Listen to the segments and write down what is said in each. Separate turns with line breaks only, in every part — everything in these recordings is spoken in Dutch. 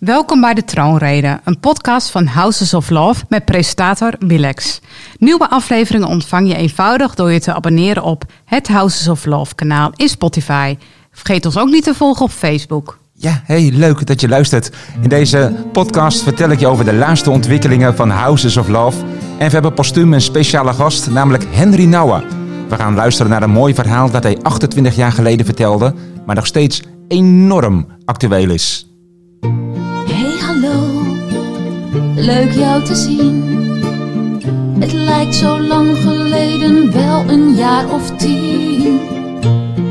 Welkom bij de Troonrede, een podcast van Houses of Love met presentator Bilex. Nieuwe afleveringen ontvang je eenvoudig door je te abonneren op het Houses of Love kanaal in Spotify. Vergeet ons ook niet te volgen op Facebook.
Ja, hey, leuk dat je luistert. In deze podcast vertel ik je over de laatste ontwikkelingen van Houses of Love. En we hebben postuum een speciale gast, namelijk Henry Nouwen. We gaan luisteren naar een mooi verhaal dat hij 28 jaar geleden vertelde, maar nog steeds enorm actueel is.
Leuk jou te zien. Het lijkt zo lang geleden, wel een jaar of tien.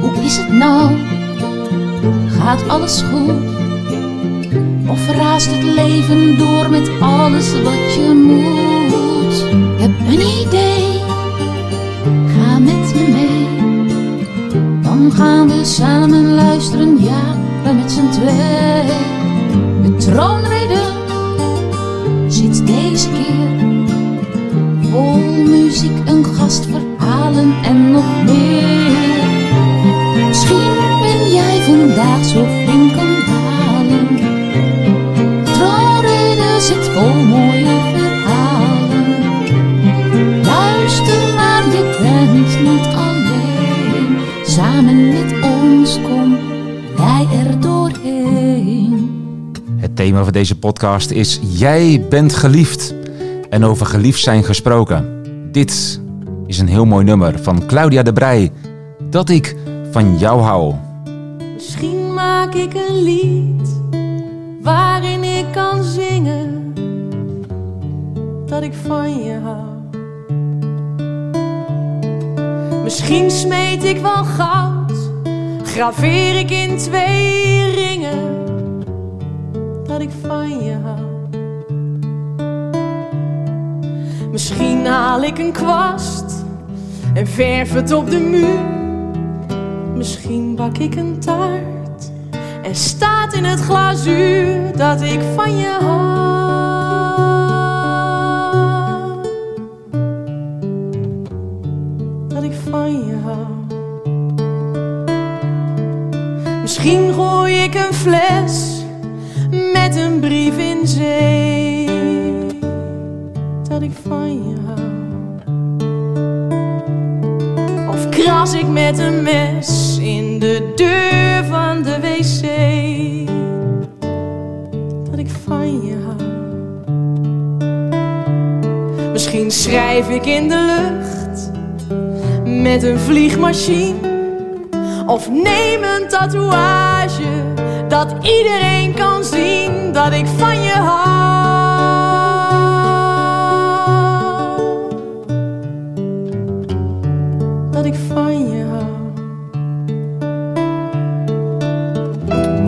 Hoe is het nou? Gaat alles goed? Of raast het leven door met alles wat je moet? Heb een idee, ga met me mee. Dan gaan we samen luisteren, ja, we met z'n twee. De troonrede muziek, een gast, verhalen en nog meer. Misschien ben jij vandaag zo flink aan halen. Troonrede zit vol mooie verhalen. Luister maar, je bent niet alleen. Samen met ons kom jij er doorheen.
Het thema van deze podcast is Jij bent geliefd. En over geliefd zijn gesproken. Dit is een heel mooi nummer van Claudia de Brij. Dat ik van jou hou.
Misschien maak ik een lied waarin ik kan zingen dat ik van je hou. Misschien smeet ik wel goud, graveer ik in twee ringen dat ik van je hou. Misschien haal ik een kwast en verf het op de muur. Misschien bak ik een taart en staat in het glazuur dat ik van je hou. Dat ik van je hou. Misschien gooi ik een fles met een brief in zee. Dat ik van je hou. Of kras ik met een mes in de deur van de wc. Dat ik van je hou. Misschien schrijf ik in de lucht met een vliegmachine. Of neem een tatoeage dat iedereen kan zien dat ik van je hou.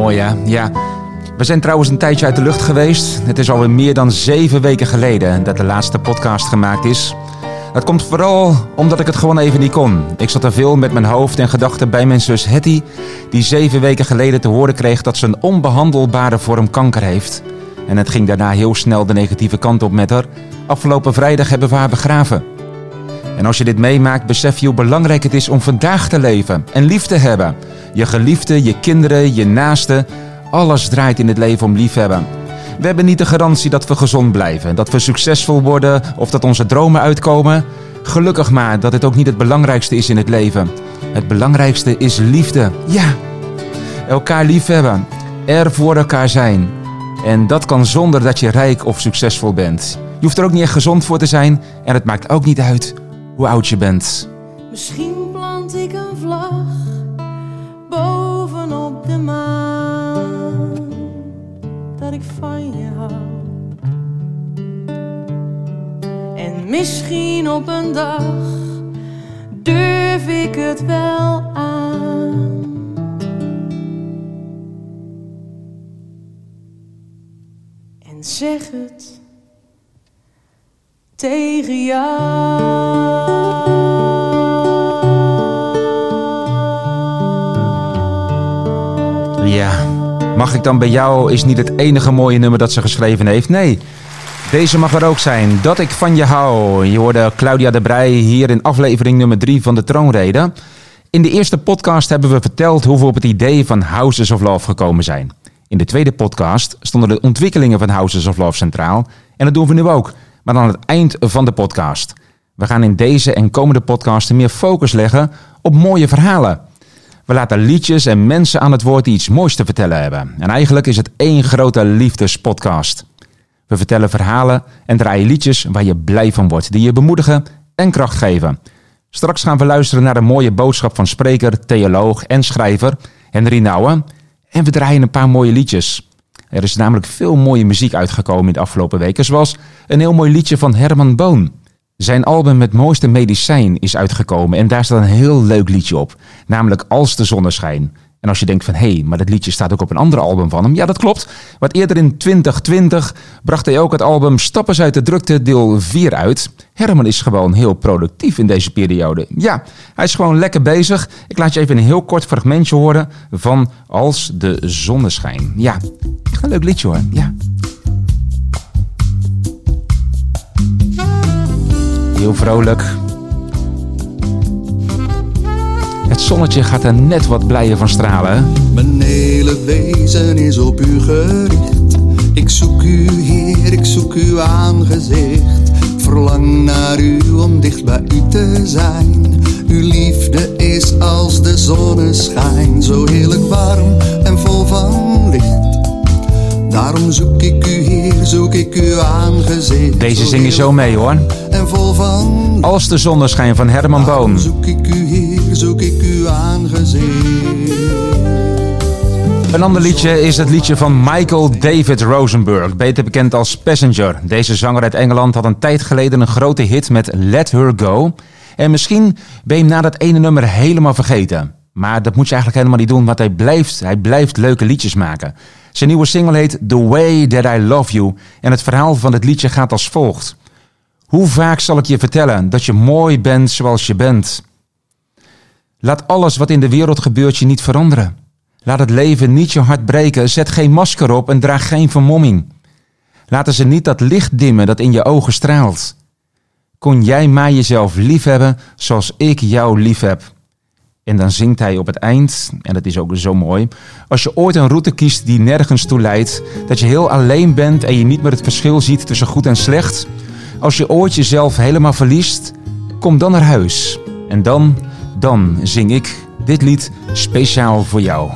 Mooi hè? Ja. We zijn trouwens een tijdje uit de lucht geweest. Het is alweer meer dan zeven weken geleden dat de laatste podcast gemaakt is. Dat komt vooral omdat ik het gewoon even niet kon. Ik zat er veel met mijn hoofd en gedachten bij mijn zus Hetty, die zeven weken geleden te horen kreeg dat ze een onbehandelbare vorm kanker heeft. En het ging daarna heel snel de negatieve kant op met haar. Afgelopen vrijdag hebben we haar begraven. En als je dit meemaakt, besef je hoe belangrijk het is om vandaag te leven en lief te hebben. Je geliefde, je kinderen, je naasten, alles draait in het leven om liefhebben. We hebben niet de garantie dat we gezond blijven, dat we succesvol worden of dat onze dromen uitkomen. Gelukkig maar dat het ook niet het belangrijkste is in het leven. Het belangrijkste is liefde. Ja, elkaar liefhebben, er voor elkaar zijn. En dat kan zonder dat je rijk of succesvol bent. Je hoeft er ook niet echt gezond voor te zijn en het maakt ook niet uit hoe oud je bent.
Misschien misschien op een dag durf ik het wel aan. En zeg het tegen jou.
Ja, mag ik dan bij jou is niet het enige mooie nummer dat ze geschreven heeft. Nee, deze mag er ook zijn. Dat ik van je hou. Je hoorde Claudia de Brij hier in aflevering nummer 3 van de Troonrede. In de eerste podcast hebben we verteld hoe we op het idee van Houses of Love gekomen zijn. In de tweede podcast stonden de ontwikkelingen van Houses of Love centraal. En dat doen we nu ook, maar aan het eind van de podcast. We gaan in deze en komende podcasten meer focus leggen op mooie verhalen. We laten liedjes en mensen aan het woord die iets moois te vertellen hebben. En eigenlijk is het één grote liefdespodcast. We vertellen verhalen en draaien liedjes waar je blij van wordt, die je bemoedigen en kracht geven. Straks gaan we luisteren naar de mooie boodschap van spreker, theoloog en schrijver Henry Nouwen. En we draaien een paar mooie liedjes. Er is namelijk veel mooie muziek uitgekomen in de afgelopen weken, zoals een heel mooi liedje van Herman Boon. Zijn album met mooiste medicijn is uitgekomen en daar staat een heel leuk liedje op, namelijk Als de zonneschijn. En als je denkt van hé, hey, maar dat liedje staat ook op een ander album van hem. Ja, dat klopt. Want eerder in 2020 bracht hij ook het album Stappen uit de drukte deel 4 uit. Herman is gewoon heel productief in deze periode. Ja, hij is gewoon lekker bezig. Ik laat je even een heel kort fragmentje horen van Als de zonneschijn. Ja, echt een leuk liedje hoor. Ja. Heel vrolijk. Het zonnetje gaat er net wat blijer van stralen.
Mijn hele wezen is op u gericht. Ik zoek u, Heer, ik zoek uw aangezicht. Verlang naar u om dicht bij u te zijn. Uw liefde is als de zonneschijn, zo heerlijk warm en vol van licht. Daarom zoek ik u, Heer, zoek ik uw aangezicht.
Deze zing je zo mee hoor.
En vol van
Als de zonneschijn van Herman Boon.
Zoek ik u, Heer, zoek ik.
Een ander liedje is het liedje van Michael David Rosenberg, beter bekend als Passenger. Deze zanger uit Engeland had een tijd geleden een grote hit met Let Her Go. En misschien ben je hem na dat ene nummer helemaal vergeten. Maar dat moet je eigenlijk helemaal niet doen, want hij blijft, hij blijft leuke liedjes maken. Zijn nieuwe single heet The Way That I Love You en het verhaal van het liedje gaat als volgt. Hoe vaak zal ik je vertellen dat je mooi bent zoals je bent? Laat alles wat in de wereld gebeurt je niet veranderen. Laat het leven niet je hart breken. Zet geen masker op en draag geen vermomming. Laten ze niet dat licht dimmen dat in je ogen straalt. Kon jij maar jezelf lief hebben zoals ik jou lief heb? En dan zingt hij op het eind, en dat is ook zo mooi. Als je ooit een route kiest die nergens toe leidt, dat je heel alleen bent en je niet meer het verschil ziet tussen goed en slecht. Als je ooit jezelf helemaal verliest, kom dan naar huis. En dan, dan zing ik dit lied speciaal voor jou.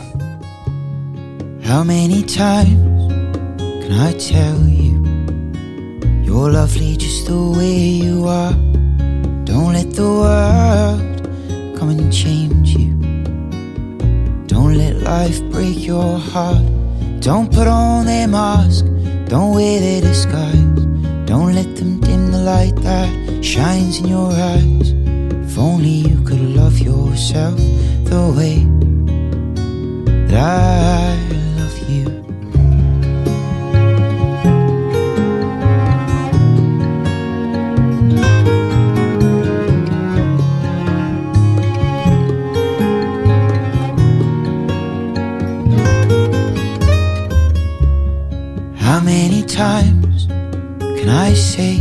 How many times can I tell you you're lovely just the way you are? Don't let the world come and change you. Don't let life break your heart. Don't put on their mask, don't wear their disguise. Don't let them dim the light that shines in your eyes. If only you could love yourself the way that I love you. How many times can I say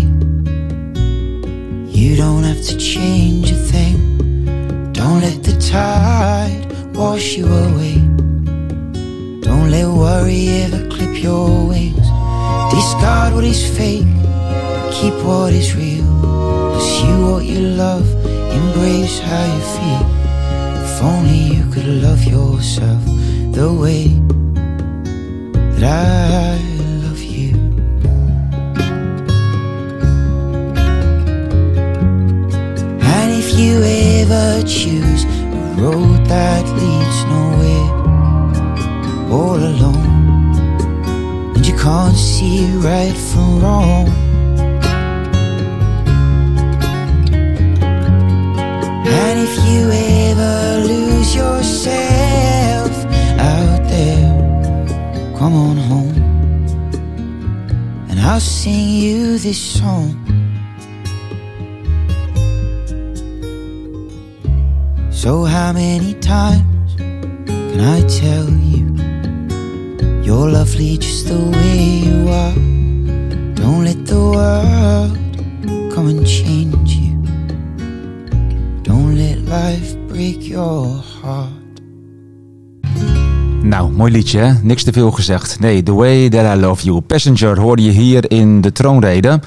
you don't have to change Don't let the tide wash you away. Don't let worry ever clip your wings. Discard what is fake, keep what is real. Pursue what you love, embrace how you feel. If only you could love yourself the way that I you ever choose a road that leads nowhere, all alone, and you can't see right from wrong. And if you ever lose yourself out there, come on home, and I'll sing you this song. So, how many times can I tell you you're lovely just the way you are? Don't let the world come and change you. Don't let life break your heart.
Nou, mooi liedje, hè? Niks te veel gezegd. Nee, The Way That I Love You. Passenger hoorde je hier in de troonrede.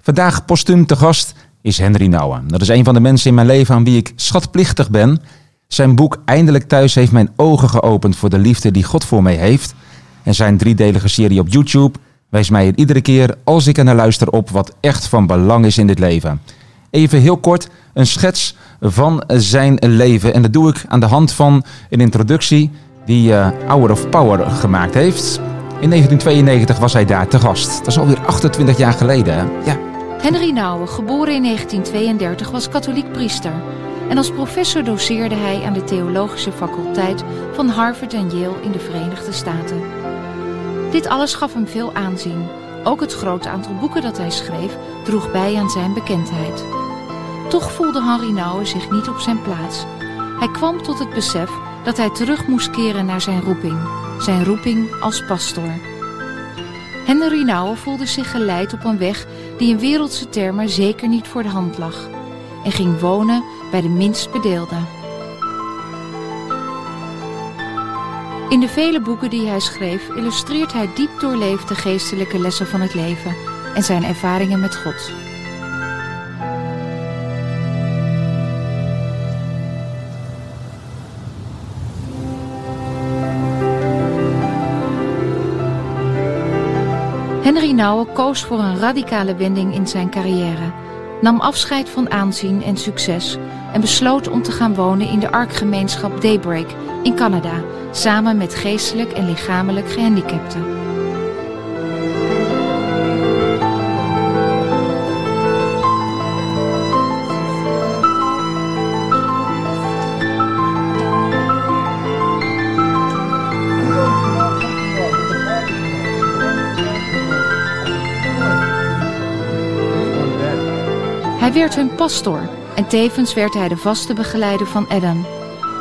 Vandaag postuum te gast is Henry Nouwen. Dat is een van de mensen in mijn leven aan wie ik schatplichtig ben. Zijn boek Eindelijk Thuis heeft mijn ogen geopend voor de liefde die God voor mij heeft. En zijn driedelige serie op YouTube wijst mij er iedere keer als ik er naar luister op wat echt van belang is in dit leven. Even heel kort een schets van zijn leven. En dat doe ik aan de hand van een introductie die uh, Hour of Power gemaakt heeft. In 1992 was hij daar te gast. Dat is alweer 28 jaar geleden. Ja.
Henry Nouwen, geboren in 1932, was katholiek priester. En als professor doseerde hij aan de theologische faculteit van Harvard en Yale in de Verenigde Staten. Dit alles gaf hem veel aanzien. Ook het grote aantal boeken dat hij schreef droeg bij aan zijn bekendheid. Toch voelde Henry Nouwen zich niet op zijn plaats. Hij kwam tot het besef dat hij terug moest keren naar zijn roeping. Zijn roeping als pastoor. Henry Nouwen voelde zich geleid op een weg die in wereldse termen zeker niet voor de hand lag. En ging wonen bij de minst bedeelden. In de vele boeken die hij schreef illustreert hij diep doorleefde geestelijke lessen van het leven en zijn ervaringen met God. Henry Nouwen koos voor een radicale wending in zijn carrière, nam afscheid van aanzien en succes en besloot om te gaan wonen in de arkgemeenschap Daybreak in Canada, samen met geestelijk en lichamelijk gehandicapten. Werd hun pastoor en tevens werd hij de vaste begeleider van Adam,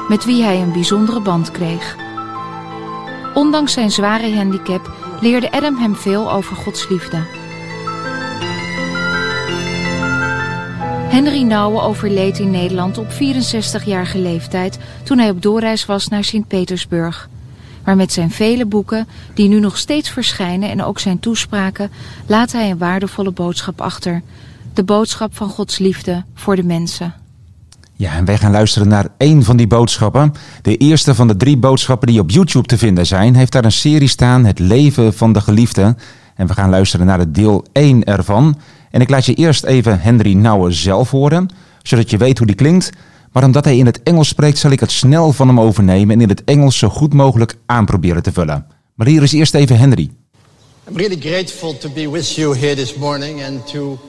met wie hij een bijzondere band kreeg. Ondanks zijn zware handicap leerde Adam hem veel over Gods liefde. Henry Nouwen overleed in Nederland op 64-jarige leeftijd toen hij op doorreis was naar Sint-Petersburg. Maar met zijn vele boeken, die nu nog steeds verschijnen en ook zijn toespraken, laat hij een waardevolle boodschap achter. De boodschap van Gods liefde voor de mensen.
Ja, en wij gaan luisteren naar één van die boodschappen. De eerste van de drie boodschappen die op YouTube te vinden zijn, heeft daar een serie staan, Het leven van de geliefde. En we gaan luisteren naar het deel 1 ervan. En ik laat je eerst even Henry Nouwen zelf horen, zodat je weet hoe die klinkt. Maar omdat hij in het Engels spreekt, zal ik het snel van hem overnemen en in het Engels zo goed mogelijk aanproberen te vullen. Maar hier is eerst even Henry.
I'm really grateful to be with you here this morning and to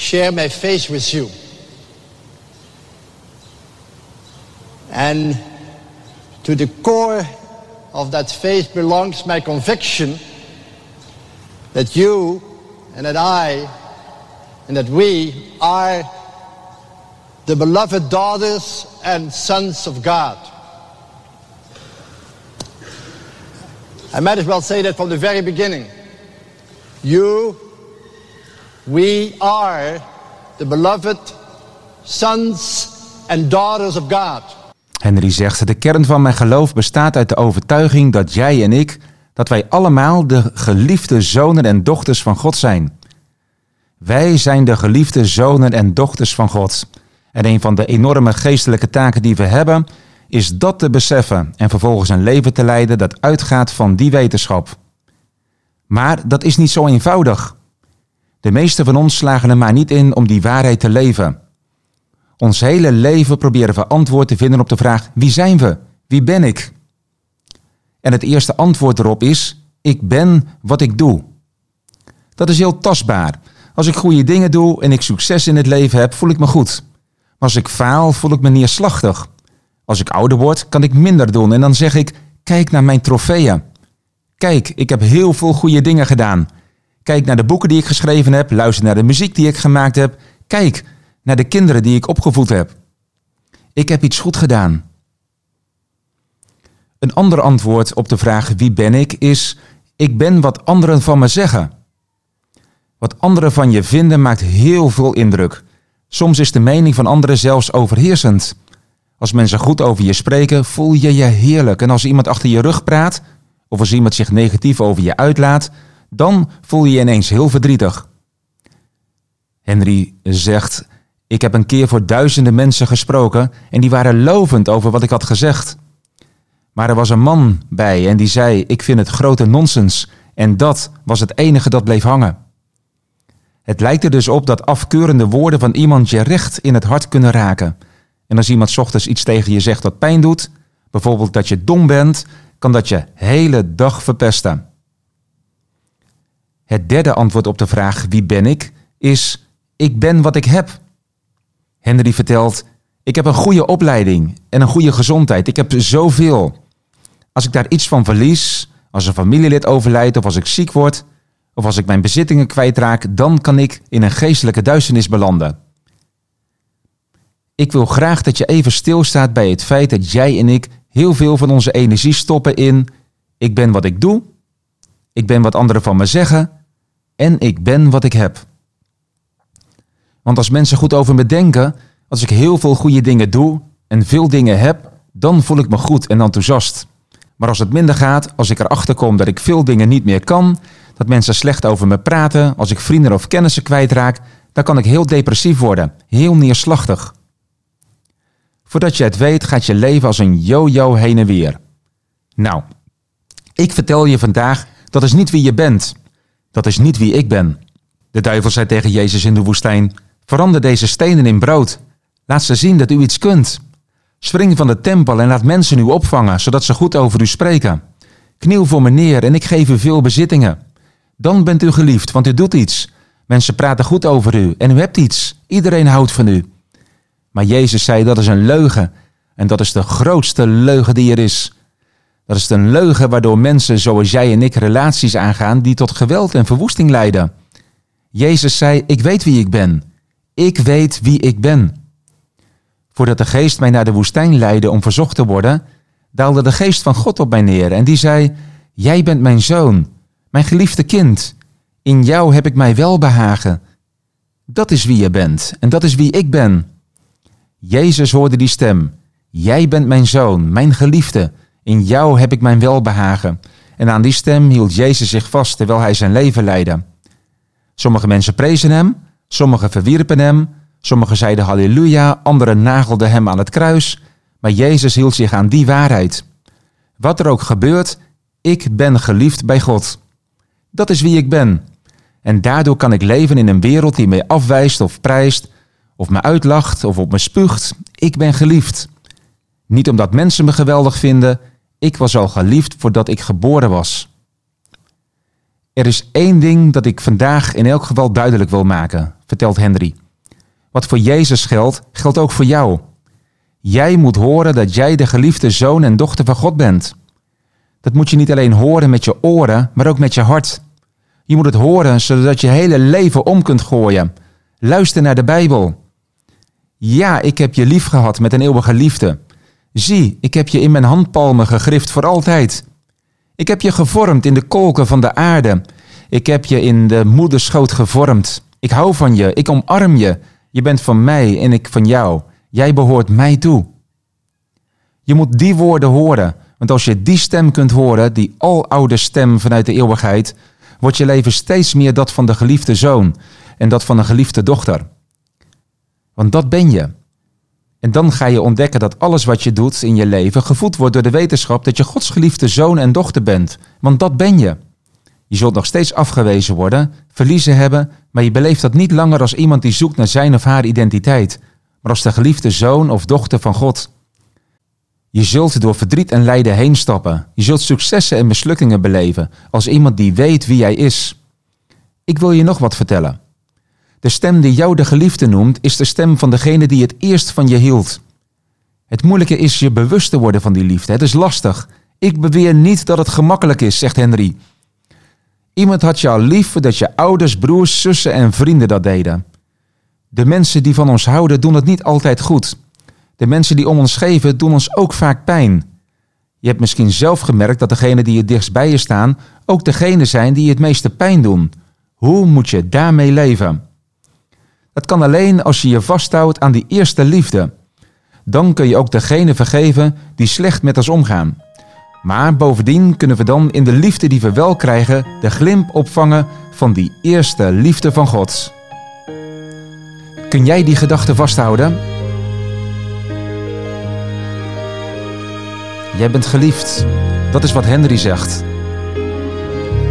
share my faith with you. And to the core of that faith belongs my conviction that you and that I and that we are the beloved daughters and sons of God. I might as well say that from the very beginning. You, we are the beloved sons and daughters of God.
Henry zegt: De kern van mijn geloof bestaat uit de overtuiging dat jij en ik, dat wij allemaal de geliefde zonen en dochters van God zijn. Wij zijn de geliefde zonen en dochters van God. En een van de enorme geestelijke taken die we hebben, is dat te beseffen en vervolgens een leven te leiden dat uitgaat van die wetenschap. Maar dat is niet zo eenvoudig. De meeste van ons slagen er maar niet in om die waarheid te leven. Ons hele leven proberen we antwoord te vinden op de vraag: wie zijn we? Wie ben ik? En het eerste antwoord erop is: ik ben wat ik doe. Dat is heel tastbaar. Als ik goede dingen doe en ik succes in het leven heb, voel ik me goed. Maar als ik faal, voel ik me neerslachtig. Als ik ouder word, kan ik minder doen en dan zeg ik: kijk naar mijn trofeeën. Kijk, ik heb heel veel goede dingen gedaan. Kijk naar de boeken die ik geschreven heb, luister naar de muziek die ik gemaakt heb. Kijk, naar de kinderen die ik opgevoed heb. Ik heb iets goed gedaan. Een ander antwoord op de vraag wie ben ik is ik ben wat anderen van me zeggen. Wat anderen van je vinden maakt heel veel indruk. Soms is de mening van anderen zelfs overheersend. Als mensen goed over je spreken, voel je je heerlijk. En als iemand achter je rug praat, of als iemand zich negatief over je uitlaat, dan voel je je ineens heel verdrietig. Henry zegt: Ik heb een keer voor duizenden mensen gesproken en die waren lovend over wat ik had gezegd. Maar er was een man bij en die zei: Ik vind het grote nonsens. En dat was het enige dat bleef hangen. Het lijkt er dus op dat afkeurende woorden van iemand je recht in het hart kunnen raken. En als iemand ochtends iets tegen je zegt dat pijn doet, bijvoorbeeld dat je dom bent, kan dat je hele dag verpesten. Het derde antwoord op de vraag wie ben ik is ik ben wat ik heb. Henry vertelt ik heb een goede opleiding en een goede gezondheid. Ik heb zoveel. Als ik daar iets van verlies, als een familielid overlijdt of als ik ziek word of als ik mijn bezittingen kwijtraak, dan kan ik in een geestelijke duisternis belanden. Ik wil graag dat je even stilstaat bij het feit dat jij en ik heel veel van onze energie stoppen in ik ben wat ik doe, ik ben wat anderen van me zeggen en ik ben wat ik heb. Want als mensen goed over me denken, als ik heel veel goede dingen doe en veel dingen heb, dan voel ik me goed en enthousiast. Maar als het minder gaat, als ik erachter kom dat ik veel dingen niet meer kan, dat mensen slecht over me praten, als ik vrienden of kennissen kwijtraak, dan kan ik heel depressief worden, heel neerslachtig. Voordat je het weet, gaat je leven als een yo-yo heen en weer. Nou, ik vertel je vandaag, dat is niet wie je bent. Dat is niet wie ik ben. De duivel zei tegen Jezus in de woestijn: Verander deze stenen in brood. Laat ze zien dat u iets kunt. Spring van de tempel en laat mensen u opvangen, zodat ze goed over u spreken. Kniel voor me neer en ik geef u veel bezittingen. Dan bent u geliefd, want u doet iets. Mensen praten goed over u en u hebt iets. Iedereen houdt van u. Maar Jezus zei dat is een leugen. En dat is de grootste leugen die er is. Dat is een leugen waardoor mensen zoals jij en ik relaties aangaan die tot geweld en verwoesting leiden. Jezus zei: Ik weet wie ik ben. Ik weet wie ik ben. Voordat de geest mij naar de woestijn leidde om verzocht te worden, daalde de geest van God op mij neer en die zei: Jij bent mijn zoon, mijn geliefde kind. In jou heb ik mij welbehagen. Dat is wie je bent en dat is wie ik ben. Jezus hoorde die stem. Jij bent mijn zoon, mijn geliefde. In jou heb ik mijn welbehagen. En aan die stem hield Jezus zich vast terwijl hij zijn leven leidde. Sommige mensen prezen hem, sommigen verwierpen hem, sommigen zeiden halleluja, anderen nagelden hem aan het kruis, maar Jezus hield zich aan die waarheid. Wat er ook gebeurt, ik ben geliefd bij God. Dat is wie ik ben. En daardoor kan ik leven in een wereld die mij afwijst of prijst, of me uitlacht of op me spuugt. Ik ben geliefd. Niet omdat mensen me geweldig vinden, ik was al geliefd voordat ik geboren was. Er is één ding dat ik vandaag in elk geval duidelijk wil maken, vertelt Henry. Wat voor Jezus geldt, geldt ook voor jou. Jij moet horen dat jij de geliefde zoon en dochter van God bent. Dat moet je niet alleen horen met je oren, maar ook met je hart. Je moet het horen zodat je hele leven om kunt gooien. Luister naar de Bijbel. Ja, ik heb je lief gehad met een eeuwige liefde. Zie, ik heb je in mijn handpalmen gegrift voor altijd. Ik heb je gevormd in de kolken van de aarde. Ik heb je in de moederschoot gevormd. Ik hou van je, ik omarm je. Je bent van mij en ik van jou. Jij behoort mij toe. Je moet die woorden horen, want als je die stem kunt horen, die aloude stem vanuit de eeuwigheid, wordt je leven steeds meer dat van de geliefde zoon en dat van een geliefde dochter. Want dat ben je. En dan ga je ontdekken dat alles wat je doet in je leven gevoed wordt door de wetenschap dat je Gods geliefde zoon en dochter bent. Want dat ben je. Je zult nog steeds afgewezen worden, verliezen hebben, maar je beleeft dat niet langer als iemand die zoekt naar zijn of haar identiteit, maar als de geliefde zoon of dochter van God. Je zult door verdriet en lijden heen stappen. Je zult successen en mislukkingen beleven als iemand die weet wie jij is. Ik wil je nog wat vertellen. De stem die jou de geliefde noemt, is de stem van degene die het eerst van je hield. Het moeilijke is je bewust te worden van die liefde. Het is lastig. Ik beweer niet dat het gemakkelijk is, zegt Henry. Iemand had al lief voordat je ouders, broers, zussen en vrienden dat deden. De mensen die van ons houden doen het niet altijd goed. De mensen die om ons geven doen ons ook vaak pijn. Je hebt misschien zelf gemerkt dat degenen die het dichtst bij je staan ook degenen zijn die je het meeste pijn doen. Hoe moet je daarmee leven? Dat kan alleen als je je vasthoudt aan die eerste liefde. dan kun je ook degene vergeven die slecht met ons omgaan. Maar bovendien kunnen we dan in de liefde die we wel krijgen de glimp opvangen van die eerste liefde van God. Kun jij die gedachte vasthouden? Jij bent geliefd. Dat is wat Henry zegt.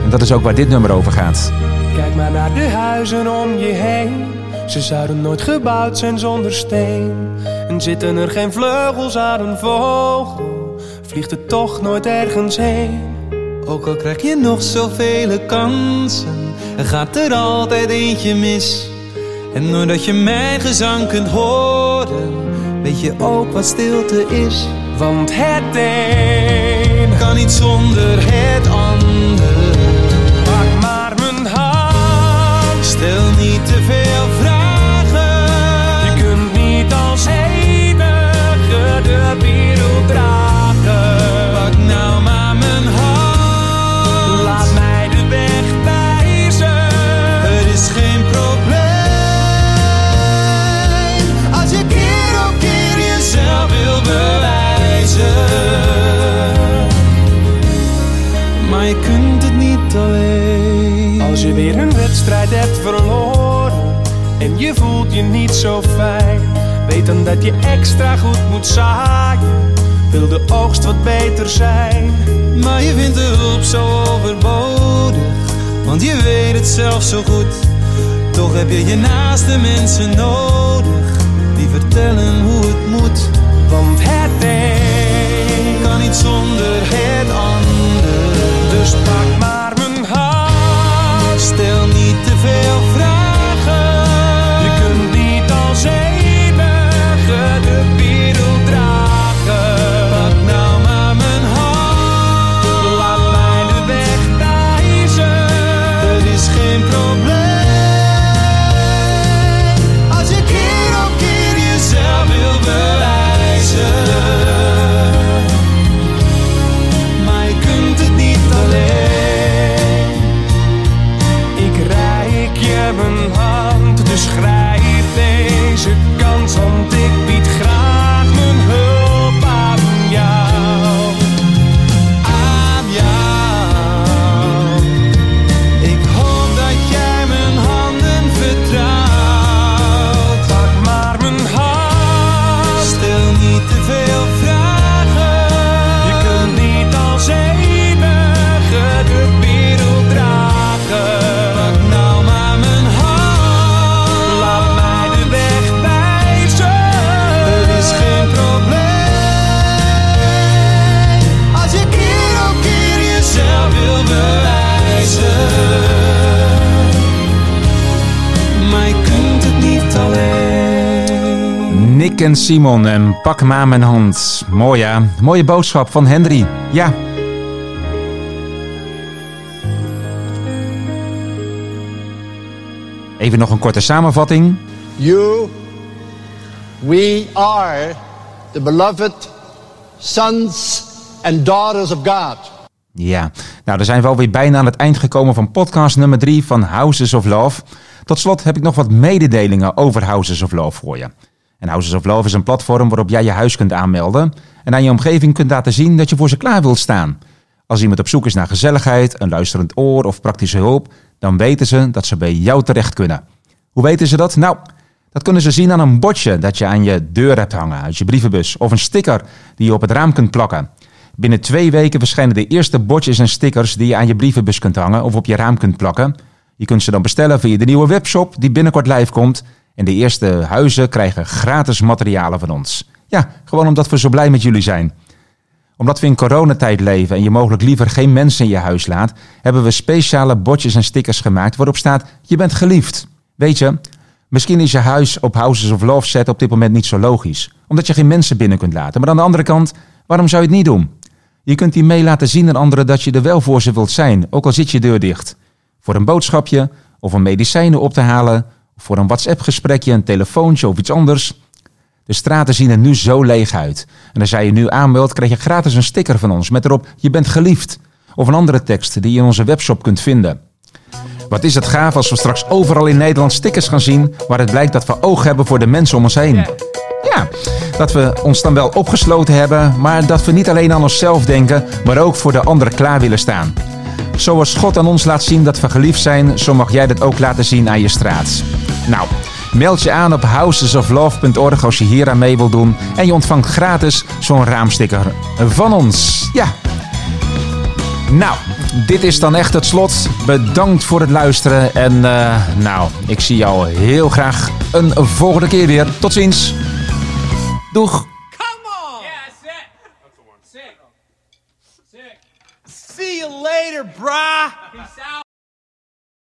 En dat is ook waar dit nummer over gaat.
Kijk maar naar de huizen om je heen. Ze zouden nooit gebouwd zijn zonder steen. En zitten er geen vleugels aan een vogel, vliegt het toch nooit ergens heen.
Ook al krijg je nog zoveel kansen, er gaat er altijd eentje mis. En doordat je mijn gezang kunt horen, weet je ook wat stilte is.
Want het een
Kan niet zonder het ander.
Pak maar mijn hand.
Stel niet te veel
je niet zo fijn, weet dan dat je extra goed moet zaaien. Wil de oogst wat beter zijn?
Maar je vindt de hulp zo overbodig, want je weet het zelf zo goed. Toch heb je je naaste mensen nodig, die vertellen hoe het moet.
Want het een
Kan niet zonder het ander.
Dus pak maar
Simon en pak maar mijn hand. Mooi ja, mooie boodschap van Henry. Ja. Even nog een korte samenvatting.
You, we are the beloved sons and daughters of God.
Ja, nou dan zijn we alweer bijna aan het eind gekomen van podcast nummer 3 van Houses of Love. Tot slot heb ik nog wat mededelingen over Houses of Love voor je. En Houses of Love is een platform waarop jij je huis kunt aanmelden en aan je omgeving kunt laten zien dat je voor ze klaar wilt staan. Als iemand op zoek is naar gezelligheid, een luisterend oor of praktische hulp, dan weten ze dat ze bij jou terecht kunnen. Hoe weten ze dat? Nou, dat kunnen ze zien aan een bordje dat je aan je deur hebt hangen, uit je brievenbus, of een sticker die je op het raam kunt plakken. Binnen twee weken verschijnen de eerste bordjes en stickers die je aan je brievenbus kunt hangen of op je raam kunt plakken. Je kunt ze dan bestellen via de nieuwe webshop die binnenkort live komt. En de eerste huizen krijgen gratis materialen van ons. Ja, gewoon omdat we zo blij met jullie zijn. Omdat we in coronatijd leven en je mogelijk liever geen mensen in je huis laat, hebben we speciale bordjes en stickers gemaakt waarop staat: Je bent geliefd. Weet je, misschien is je huis op Houses of Love set op dit moment niet zo logisch, omdat je geen mensen binnen kunt laten. Maar aan de andere kant, waarom zou je het niet doen? Je kunt hiermee laten zien aan anderen dat je er wel voor ze wilt zijn, ook al zit je deur dicht. Voor een boodschapje, of om medicijnen op te halen, voor een WhatsApp-gesprekje, een telefoontje of iets anders. De straten zien er nu zo leeg uit. En als jij je nu aanmeldt, krijg je gratis een sticker van ons met erop je bent geliefd. Of een andere tekst die je in onze webshop kunt vinden. Wat is het gaaf als we straks overal in Nederland stickers gaan zien waar het blijkt dat we oog hebben voor de mensen om ons heen. Ja, Dat we ons dan wel opgesloten hebben, maar dat we niet alleen aan onszelf denken, maar ook voor de anderen klaar willen staan. Zoals God aan ons laat zien dat we geliefd zijn, zo mag jij dat ook laten zien aan je straat. Nou, meld je aan op housesoflove.org als je hier aan mee wilt doen. En je ontvangt gratis zo'n raamsticker van ons. Ja. Nou, dit is dan echt het slot. Bedankt voor het luisteren. En eh, nou, ik zie jou heel graag een volgende keer weer. Tot ziens. Doeg.
later, brah. Peace out.